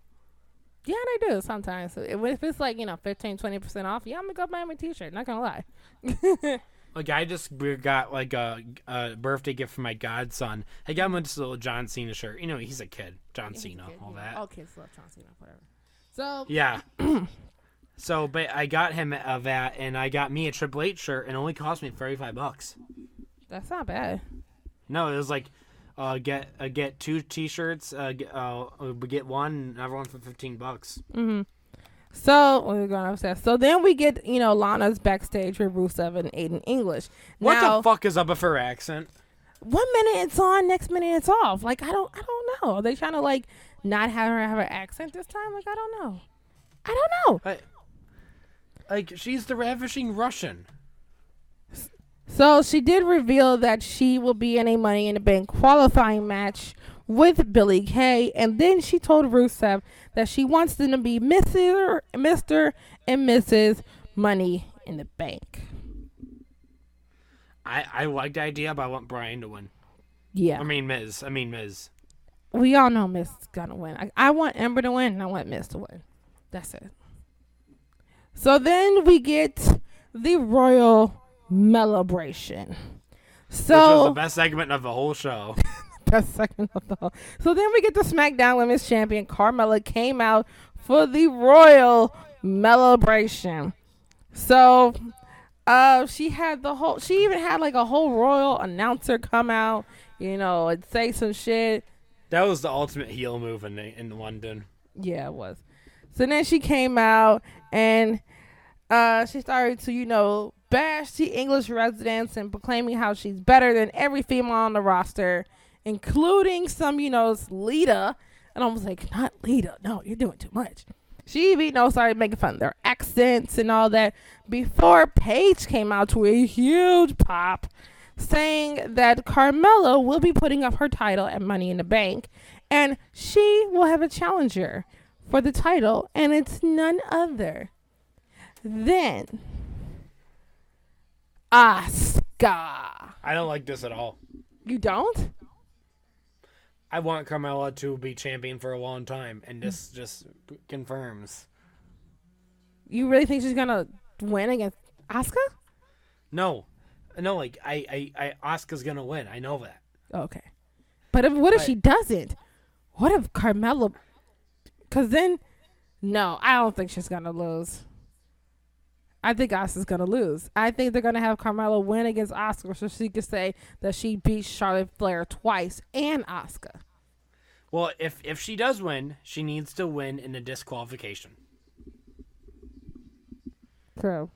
A: Yeah, they do sometimes. If it's like, you know, 15, 20% off, yeah, I'm going to go buy a t shirt. Not going to lie.
B: Like I just we got like a, a birthday gift for my godson. I got him mm-hmm. this little John Cena shirt. You know, he's a kid. John Cena, all that.
A: All kids love John Cena, whatever. So,
B: Yeah. so, but I got him a that, and I got me a Triple H shirt, and it only cost me thirty five bucks.
A: that's not bad.
B: No, it was like, uh, get uh, get two T-shirts, uh, get, uh, uh, get one, and another one for fifteen bucks.
A: Mm-hmm. So, we're going upstairs. So then we get, you know, Lana's backstage with Rusev and Aiden English.
B: What
A: now,
B: the fuck is up with her accent?
A: one minute it's on, next minute it's off. Like, I don't, I don't know. Are they trying to, like, not have her have her accent this time? Like, I don't know. I don't know.
B: I, like she's the ravishing Russian.
A: So she did reveal that she will be in a Money in the Bank qualifying match with Billie Kay, and then she told Rusev that she wants them to be Mr. Mr. and Mrs. Money in the Bank.
B: I I like the idea, but I want Bryan to win.
A: Yeah,
B: I mean Miz. I mean Miz.
A: we all know Miz is gonna win. I, I want Ember to win, and I want Miz to win. That's it. So then we get the Royal Celebration.
B: Which was
A: So
B: the best segment of the whole show.
A: Best second of the whole. So then we get the SmackDown Women's Champion Carmella came out for the Royal Celebration. So uh she had the whole she even had like a whole royal announcer come out, you know, and say some shit.
B: That was the ultimate heel move in in London.
A: Yeah, it was. So then she came out and uh she started to, you know, bash the English residents and proclaiming how she's better than every female on the roster, including some, you know, Lita. And I was like, not Lita. No, you're doing too much. She, you know, started making fun of their accents and all that before Paige came out to a huge pop saying that Carmella will be putting up her title at Money in the Bank and she will have a challenger for the title, and it's none other than Asuka.
B: I don't like this at all.
A: You don't?
B: I want Carmella to be champion for a long time, and this just confirms.
A: You really think she's gonna win against Asuka?
B: No, no, like I, I, I, Asuka's gonna win. I know that.
A: Okay, but if, what if she doesn't? What if Carmella? Because then, no, I don't think she's gonna lose. I think Asuka's gonna lose. I think they're gonna have Carmella win against Asuka, so she can say that she beat Charlotte Flair twice and Asuka.
B: Well, if if she does win, she needs to win in a disqualification,
A: True.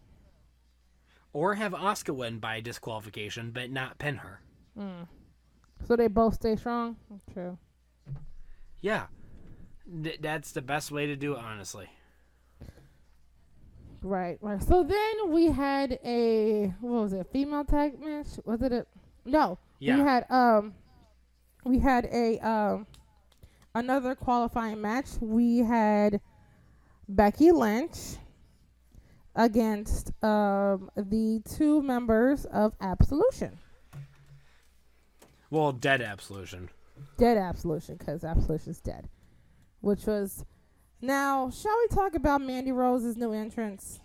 B: or have Asuka win by disqualification, but not pin her. Hmm.
A: So they both stay strong. True.
B: Yeah, Th- that's the best way to do it, honestly.
A: Right, right. So then we had a what was it? Female tag match? Was it a no?
B: Yeah.
A: We had um we had a um another qualifying match. We had Becky Lynch against um the two members of Absolution.
B: Well, dead absolution.
A: Dead Absolution because Absolution's dead. Which was now, shall we talk about Mandy Rose's new entrance?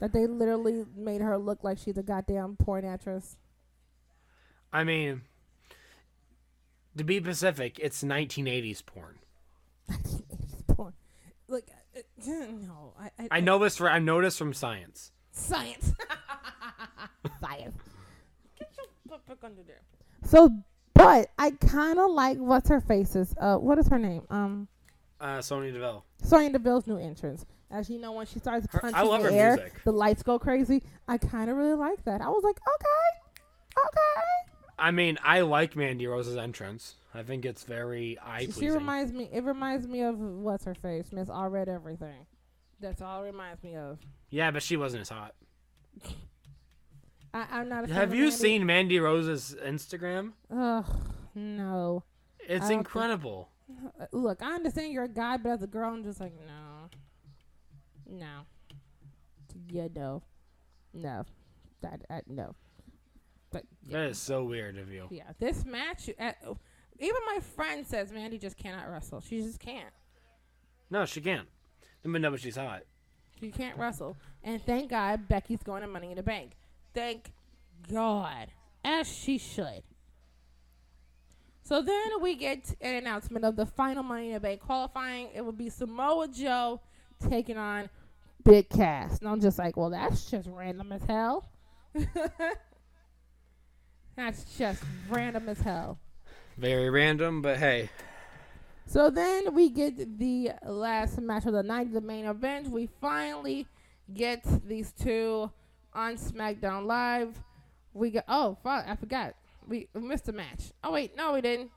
A: That they literally made her look like she's a goddamn porn actress.
B: I mean, to be Pacific, it's 1980s porn.
A: 1980s porn. Look, uh, no, I, I,
B: I know this for I know this from science.
A: science. science. Get your butt back under there. So, but I kind of like what's her face's. Uh, what is her name? Um,
B: Uh, Sonya Deville.
A: Sonya Deville's new entrance. As you know, when she starts
B: Her-
A: punching
B: I love
A: the
B: her
A: air,
B: music.
A: the lights go crazy. I kind of really like that. I was like, okay, okay.
B: I mean, I like Mandy Rose's entrance. I think it's very eye
A: She reminds me. It reminds me of what's her face, Miss All Red Everything. That's all it reminds me of.
B: yeah, but she wasn't as hot.
A: I, I'm not. A fan
B: Have you
A: Mandy.
B: seen Mandy Rose's Instagram?
A: Ugh, no.
B: It's
A: think-
B: incredible.
A: Uh, Look, I understand you're a guy, but as a girl, I'm just like, no, no, yeah, no, no, that, uh, no. But yeah,
B: That is so weird of you.
A: yeah, this match, uh, even my friend says Mandy just cannot wrestle. She just can't.
B: No, she can't. But no, but she's hot.
A: She can't wrestle. And thank God Becky's going to Money in the Bank. Thank God. As she should. So then we get an announcement of the final Money in the Bank qualifying. It will be Samoa Joe taking on Big Cass. And I'm just like, well, that's just random as hell. that's just random as hell.
B: Very random, but hey.
A: So then we get the last match of the night, the main event. We finally get these two on SmackDown Live. We got oh fuck, I forgot. We missed a match. Oh wait, no we didn't.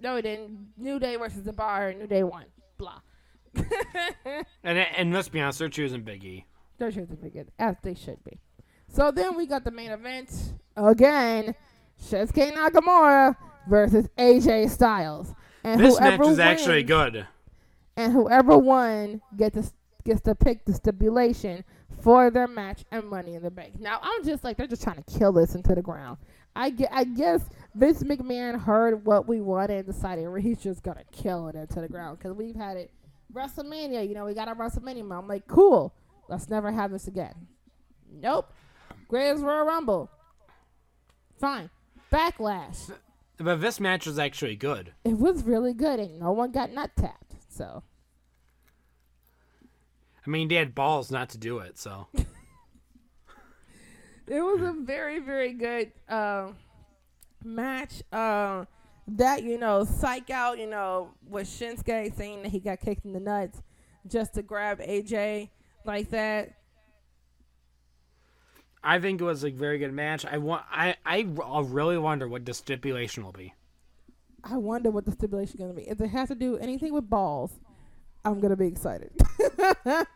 A: No we didn't. New Day versus the Bar. New Day won. Blah.
B: And and let's be honest, they're choosing Big E.
A: Those should be good, as they should be. So then we got the main event again. Shinsuke Nakamura versus AJ Styles. And
B: This match is actually good.
A: and whoever won gets to, gets to pick the stipulation for their match and Money in the Bank. Now I'm just like they're just trying to kill this into the ground. I, ge- I guess Vince McMahon heard what we wanted and decided he's just gonna kill it into the ground because we've had it WrestleMania. You know we got our WrestleMania. I'm like cool. Let's never have this again. Nope. Greatest Royal Rumble. Fine. Backlash.
B: But this match was actually good.
A: It was really good and no one got nut tapped. So
B: I mean, they had balls not to do it, so.
A: it was a very very good um, match. Um, that you know, psych out. You know, with Shinsuke saying that he got kicked in the nuts just to grab AJ like that.
B: I think it was a very good match. I want. I. I really wonder what the stipulation will be.
A: I wonder what the stipulation is gonna be. If it has to do anything with balls, I'm gonna be excited.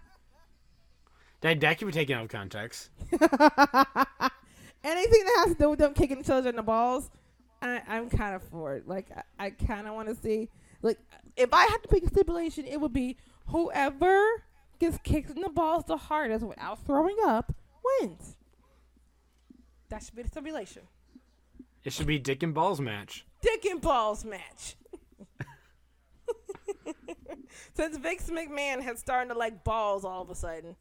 B: That that could be taken out of context.
A: anything that has to do with them kicking each other in the balls, I, I'm kind of for it. Like I, I kind of want to see. Like if I had to pick a stipulation, it would be whoever gets kicked in the balls the hardest without throwing up wins. That should be the stipulation.
B: It should be Dick and Balls match.
A: Dick and balls match. Since Vince McMahon has started to like balls all of a sudden.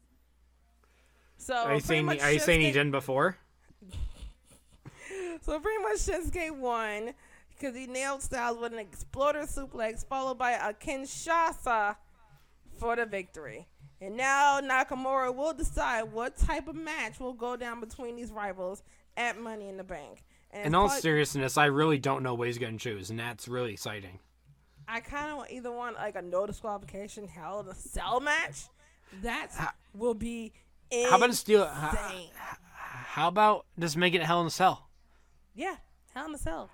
A: So
B: Are you saying? Are you saying he didn't before?
A: So pretty much Shinsuke won because he nailed Styles with an exploder suplex followed by a Kinshasa for the victory. And now Nakamura will decide what type of match will go down between these rivals at Money in the Bank. And
B: In all seriousness, I really don't know what he's going to choose, and that's really exciting.
A: I kind of either want like a no disqualification Hell in a Cell match. That will be insane.
B: How about a steel? How, how about just make it Hell in a Cell?
A: Yeah, Hell in a Cell.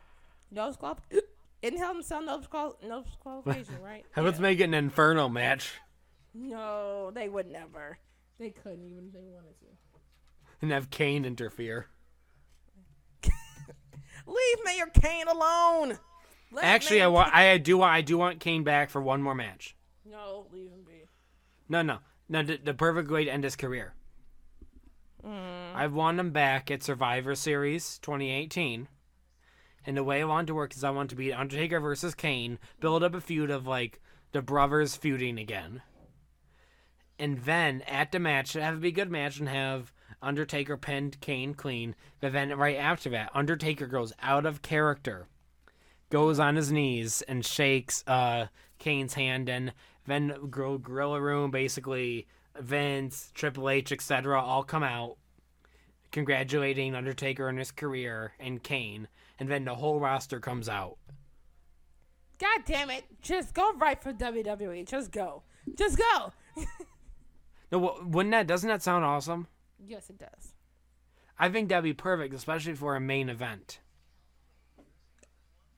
A: No disqual. In Hell in a Cell, no, disqual- no disqualification, right?
B: How about
A: Yeah.
B: make it an Inferno match
A: No, they would never. They couldn't even if they wanted to.
B: and have Kane interfere?
A: Leave Mayor Kane alone. Let
B: Actually, I want. I do want. I do want Kane back for one more match.
A: No, leave him be.
B: No, no, no. The, the perfect way to end his career.
A: Mm.
B: I want him back at Survivor Series 2018. And the way I want to work is I want to be Undertaker versus Kane, build up a feud of like the brothers feuding again. And then at the match, have be a good match and have Undertaker pin Kane clean. But then right after that, Undertaker goes out of character, goes on his knees and shakes uh, Kane's hand, and then Gor- Gorilla Room basically Vince, Triple H, etc. all come out congratulating Undertaker on his career and Kane, and then the whole roster comes out.
A: God damn it! Just go right for WWE. Just go. Just go.
B: No, wouldn't that doesn't that sound awesome?
A: yes, it does.
B: I think that'd be perfect, especially for a main event.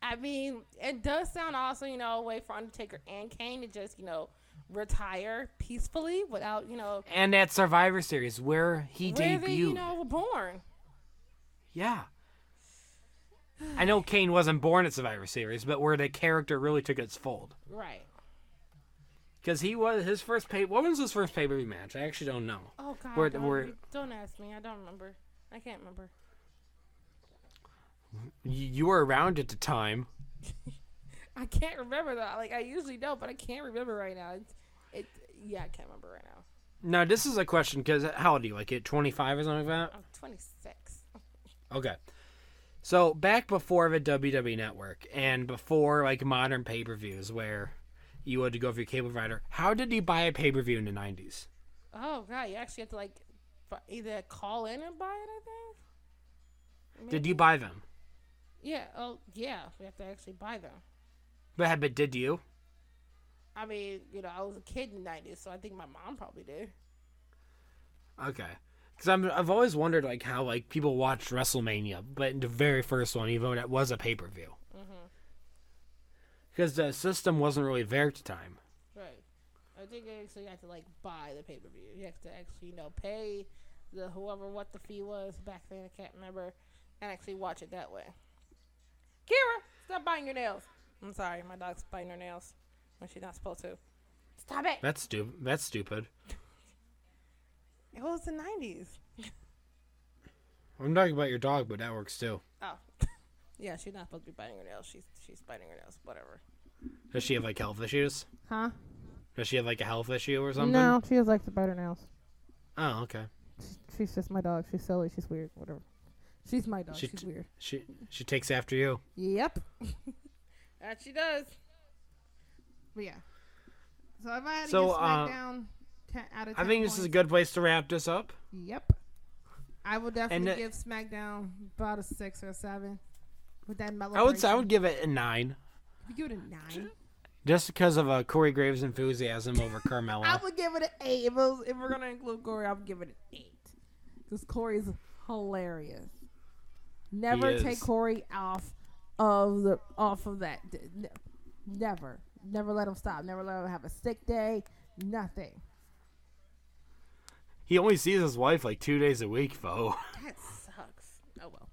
A: I mean, it does sound awesome. You know, a way for Undertaker and Kane to just you know retire peacefully without you know
B: And at Survivor Series, where he
A: where
B: debuted.
A: they you know were born.
B: Yeah. I know Kane wasn't born at Survivor Series, but where the character really took its fold.
A: Right.
B: Because he was his first pay. What was his first pay per view match? I actually don't know.
A: Oh God!
B: Where-
A: don't,
B: where-
A: don't ask me. I don't remember. I can't remember.
B: You were around at the time.
A: I can't remember though. Like I usually don't, but I can't remember right now. It's, it. Yeah, I can't remember right now.
B: Now this is a question because how old are you? Like at twenty five or something like that?
A: I'm 26.
B: Okay. So back before the WWE Network and before like modern pay per views where you had to go for your cable provider, how did you buy a pay per view in the nineties?
A: Oh God! You actually have to like either call in and buy it. I think.
B: Did you buy them?
A: Yeah. Oh yeah. We have to actually buy them.
B: But but did you?
A: I mean, you know, I was a kid in the 90s, so I think my mom probably did.
B: Okay. Because I'm I've always wondered like how like people watched WrestleMania, but the very first one, even though that was a pay per view. Because mm-hmm. the system wasn't really there at the time.
A: Right. I think so you actually have to like buy the pay per view. You have to actually, you know, pay the whoever what the fee was back then. I can't remember, and actually watch it that way. Kira, stop biting your nails. I'm sorry, my dog's biting her nails when she's not supposed to. Stop it.
B: That's stupid. That's stupid.
A: It was the nineties.
B: I'm talking about your dog, but that works too.
A: Oh. yeah, she's not supposed to be biting her nails. She's she's biting her nails. Whatever.
B: Does she have like health issues?
A: Huh?
B: Does she have like a health issue or something?
A: No, she just likes to bite her nails.
B: Oh, okay.
A: She's just my dog. She's silly. She's weird. Whatever. She's my dog.
B: She
A: she's
B: t-
A: weird.
B: She she takes after you.
A: Yep. that she does. But yeah. So if I had to
B: So,
A: give
B: uh,
A: 10 out of 10
B: I think this is a good place to wrap this up.
A: Yep. I would definitely
B: uh,
A: give SmackDown about a six or a seven. With that.
B: I would say I would give it a nine,
A: You give it a nine.
B: just because of uh, Corey Graves' enthusiasm over Carmella.
A: I would give it an eight. If, it was, if we're gonna include Corey, I would give it an eight. Because Corey's hilarious. Never take. Corey off of the off of that. Never, never let him stop. Never let him have a sick day. Nothing.
B: he only sees his wife like two days a week, though.
A: That sucks. Oh well.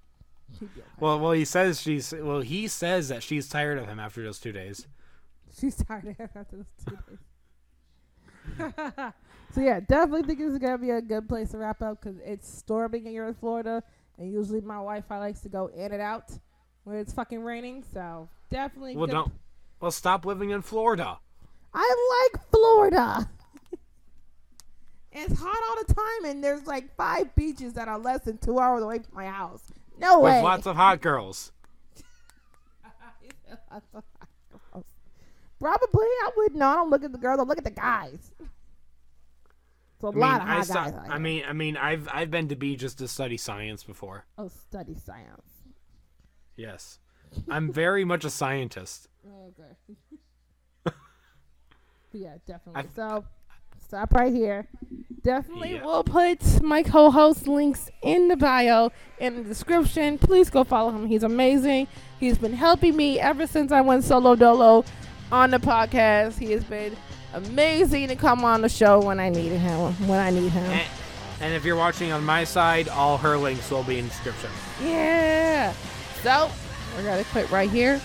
A: Okay.
B: Well, well, he says she's well. He says that she's tired of him after those two days.
A: She's tired of him after those two days. so yeah, definitely think this is gonna be a good place to wrap up because it's storming here in Florida, and usually my Wi-Fi likes to go in and out when it's fucking raining. So definitely.
B: Well,
A: good-
B: don't. Well, stop living in Florida.
A: I like Florida. it's hot all the time, and there's like five beaches that are less than two hours away from my house. No way.
B: With lots of hot girls.
A: Probably, I wouldn't know. I don't look at the girls. I look at the guys. It's a
B: I mean,
A: lot of
B: I,
A: hot
B: saw-
A: guys. out
B: I
A: here.
B: mean, I mean, I've I've been to beaches to study science before.
A: oh, study science.
B: Yes, I'm very much a scientist.
A: Okay. but yeah, definitely.
B: I-
A: so stop right here. Definitely,
B: Yeah.
A: we'll put my co-host links in the bio in the description. Please go follow him. He's amazing. He's been helping me ever since I went solo dolo on the podcast. He has been amazing to come on the show when I needed him. When I need him.
B: And, and if you're watching on my side, all her links will be in the description.
A: Yeah. So we're gonna quit right here.